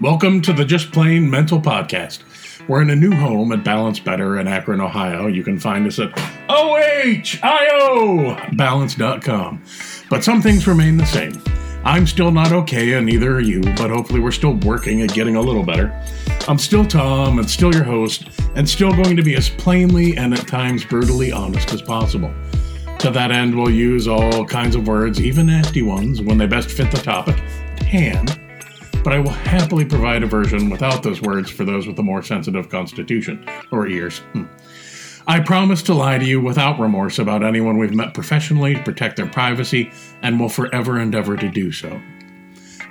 Welcome to the Just Plain Mental Podcast. We're in a new home at Balance Better in Akron, Ohio. You can find us at ohio.balance.com. But some things remain the same. I'm still not okay, and neither are you, but hopefully we're still working at getting a little better. I'm still Tom, and still your host, and still going to be as plainly and at times brutally honest as possible. To that end, we'll use all kinds of words, even nasty ones, when they best fit the topic at hand but I will happily provide a version without those words for those with a more sensitive constitution or ears. Hmm. I promise to lie to you without remorse about anyone we've met professionally to protect their privacy and will forever endeavor to do so.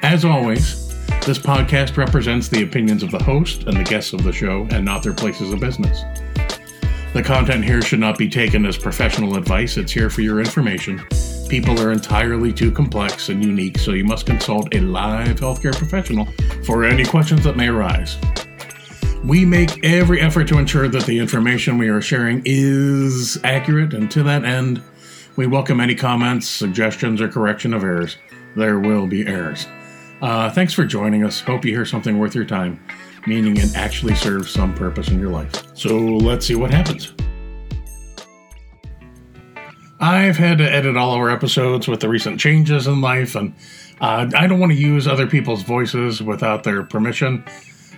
As always, this podcast represents the opinions of the host and the guests of the show and not their places of business. The content here should not be taken as professional advice, it's here for your information People are entirely too complex and unique, so you must consult a live healthcare professional for any questions that may arise. We make every effort to ensure that the information we are sharing is accurate, and to that end, we welcome any comments, suggestions, or correction of errors. There will be errors. Uh, thanks for joining us. Hope you hear something worth your time, meaning it actually serves some purpose in your life. So let's see what happens. I've had to edit all our episodes with the recent changes in life, and uh, I don't want to use other people's voices without their permission.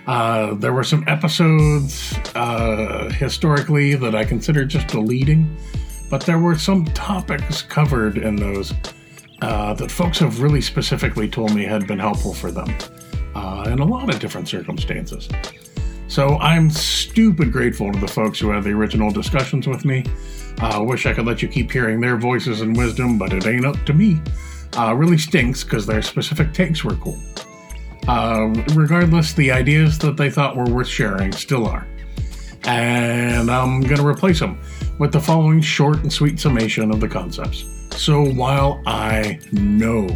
Uh, there were some episodes uh, historically that I considered just deleting, but there were some topics covered in those uh, that folks have really specifically told me had been helpful for them uh, in a lot of different circumstances. So I'm stupid grateful to the folks who had the original discussions with me. I uh, wish I could let you keep hearing their voices and wisdom, but it ain't up to me. Uh, really stinks because their specific takes were cool. Uh, regardless, the ideas that they thought were worth sharing still are. And I'm going to replace them with the following short and sweet summation of the concepts. So while I know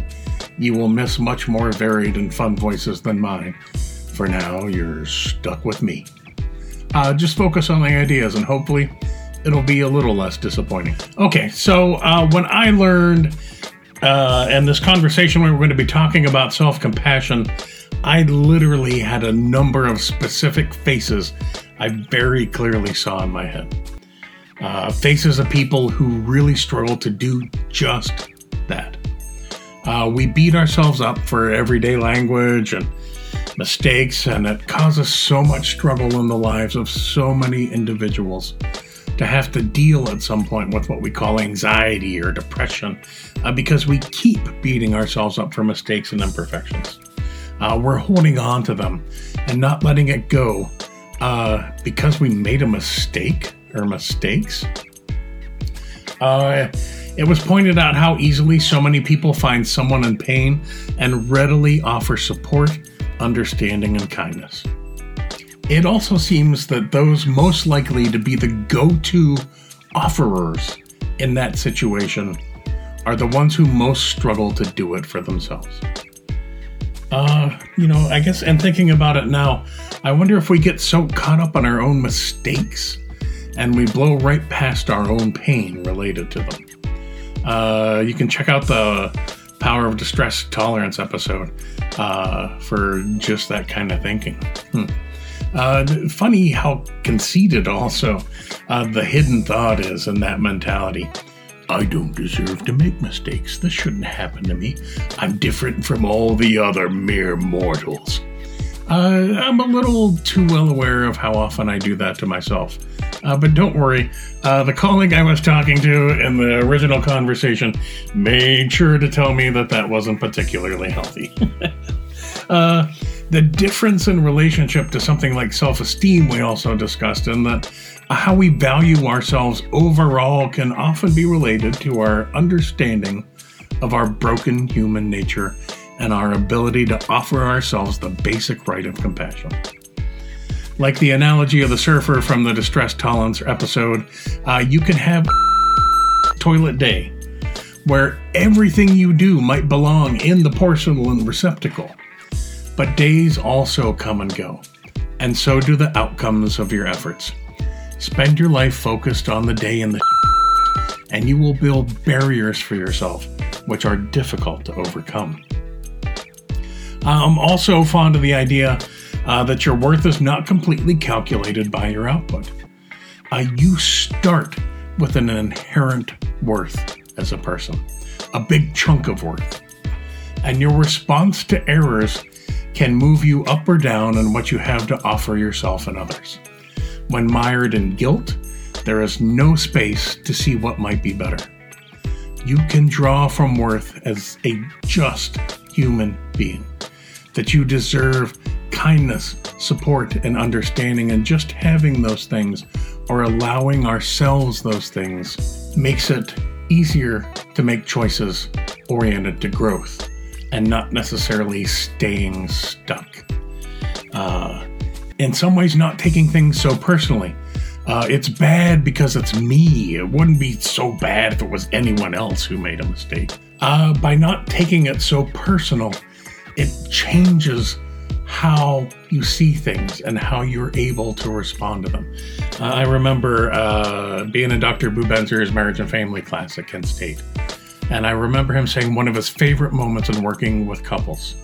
you will miss much more varied and fun voices than mine, for now you're stuck with me. Uh, just focus on the ideas and hopefully it'll be a little less disappointing. Okay, so uh, when I learned uh, in this conversation we were going to be talking about self compassion, I literally had a number of specific faces I very clearly saw in my head. Uh, faces of people who really struggle to do just that. Uh, we beat ourselves up for everyday language and mistakes, and it causes so much struggle in the lives of so many individuals to have to deal at some point with what we call anxiety or depression uh, because we keep beating ourselves up for mistakes and imperfections. Uh, we're holding on to them and not letting it go uh, because we made a mistake or mistakes. Uh, it was pointed out how easily so many people find someone in pain and readily offer support, understanding, and kindness. It also seems that those most likely to be the go to offerers in that situation are the ones who most struggle to do it for themselves. Uh, you know, I guess, and thinking about it now, I wonder if we get so caught up on our own mistakes and we blow right past our own pain related to them. Uh, you can check out the Power of Distress Tolerance episode uh, for just that kind of thinking. Hmm. Uh, funny how conceited also uh, the hidden thought is in that mentality. I don't deserve to make mistakes. This shouldn't happen to me. I'm different from all the other mere mortals. Uh, I'm a little too well aware of how often I do that to myself. Uh, but don't worry, uh, the colleague I was talking to in the original conversation made sure to tell me that that wasn't particularly healthy. uh, the difference in relationship to something like self esteem, we also discussed, and that how we value ourselves overall can often be related to our understanding of our broken human nature and our ability to offer ourselves the basic right of compassion. Like the analogy of the surfer from the Distress Tolerance episode, uh, you can have toilet day where everything you do might belong in the porcelain receptacle. But days also come and go, and so do the outcomes of your efforts. Spend your life focused on the day and the and you will build barriers for yourself which are difficult to overcome. I'm also fond of the idea uh, that your worth is not completely calculated by your output. Uh, you start with an inherent worth as a person, a big chunk of worth. And your response to errors can move you up or down in what you have to offer yourself and others. When mired in guilt, there is no space to see what might be better. You can draw from worth as a just human being, that you deserve kindness, support, and understanding, and just having those things or allowing ourselves those things makes it easier to make choices oriented to growth and not necessarily staying stuck. Uh, in some ways, not taking things so personally. Uh, it's bad because it's me. It wouldn't be so bad if it was anyone else who made a mistake. Uh, by not taking it so personal, it changes how you see things and how you're able to respond to them. Uh, I remember uh, being in Dr. Bubenzer's marriage and family class at Kent State. And I remember him saying one of his favorite moments in working with couples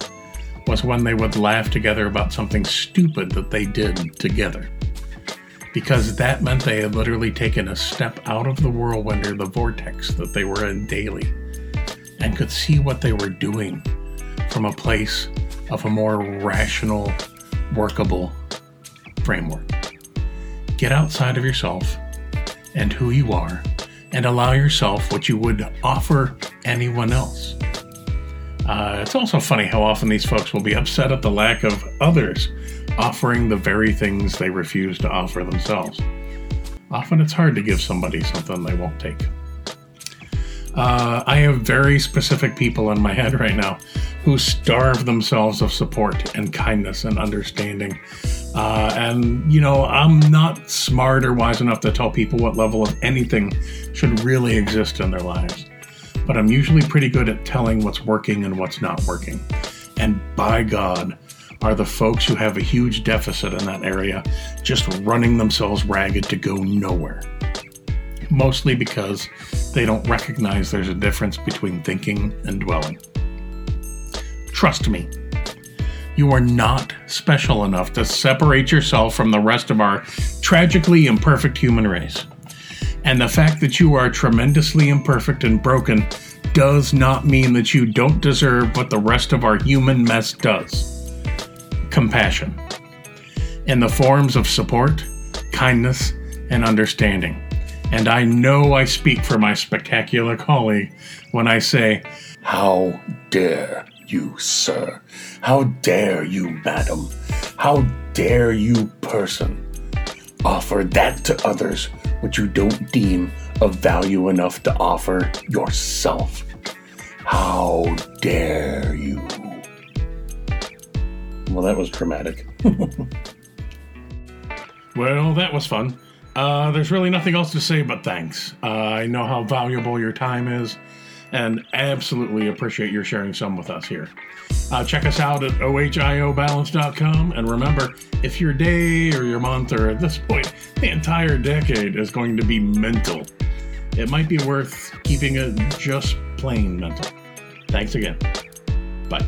was when they would laugh together about something stupid that they did together. Because that meant they had literally taken a step out of the whirlwind or the vortex that they were in daily and could see what they were doing from a place of a more rational, workable framework. Get outside of yourself and who you are and allow yourself what you would offer anyone else. Uh, it's also funny how often these folks will be upset at the lack of others offering the very things they refuse to offer themselves. Often it's hard to give somebody something they won't take. Uh, I have very specific people in my head right now who starve themselves of support and kindness and understanding. Uh, and, you know, I'm not smart or wise enough to tell people what level of anything should really exist in their lives. But I'm usually pretty good at telling what's working and what's not working. And by God, are the folks who have a huge deficit in that area just running themselves ragged to go nowhere. Mostly because they don't recognize there's a difference between thinking and dwelling. Trust me, you are not special enough to separate yourself from the rest of our tragically imperfect human race. And the fact that you are tremendously imperfect and broken does not mean that you don't deserve what the rest of our human mess does compassion, in the forms of support, kindness, and understanding. And I know I speak for my spectacular colleague when I say, How dare you, sir? How dare you, madam? How dare you, person, offer that to others which you don't deem of value enough to offer yourself? How dare you? Well, that was dramatic. well, that was fun. Uh, there's really nothing else to say but thanks. Uh, I know how valuable your time is and absolutely appreciate your sharing some with us here. Uh, check us out at ohiobalance.com. And remember, if your day or your month or at this point, the entire decade is going to be mental, it might be worth keeping it just plain mental. Thanks again. Bye.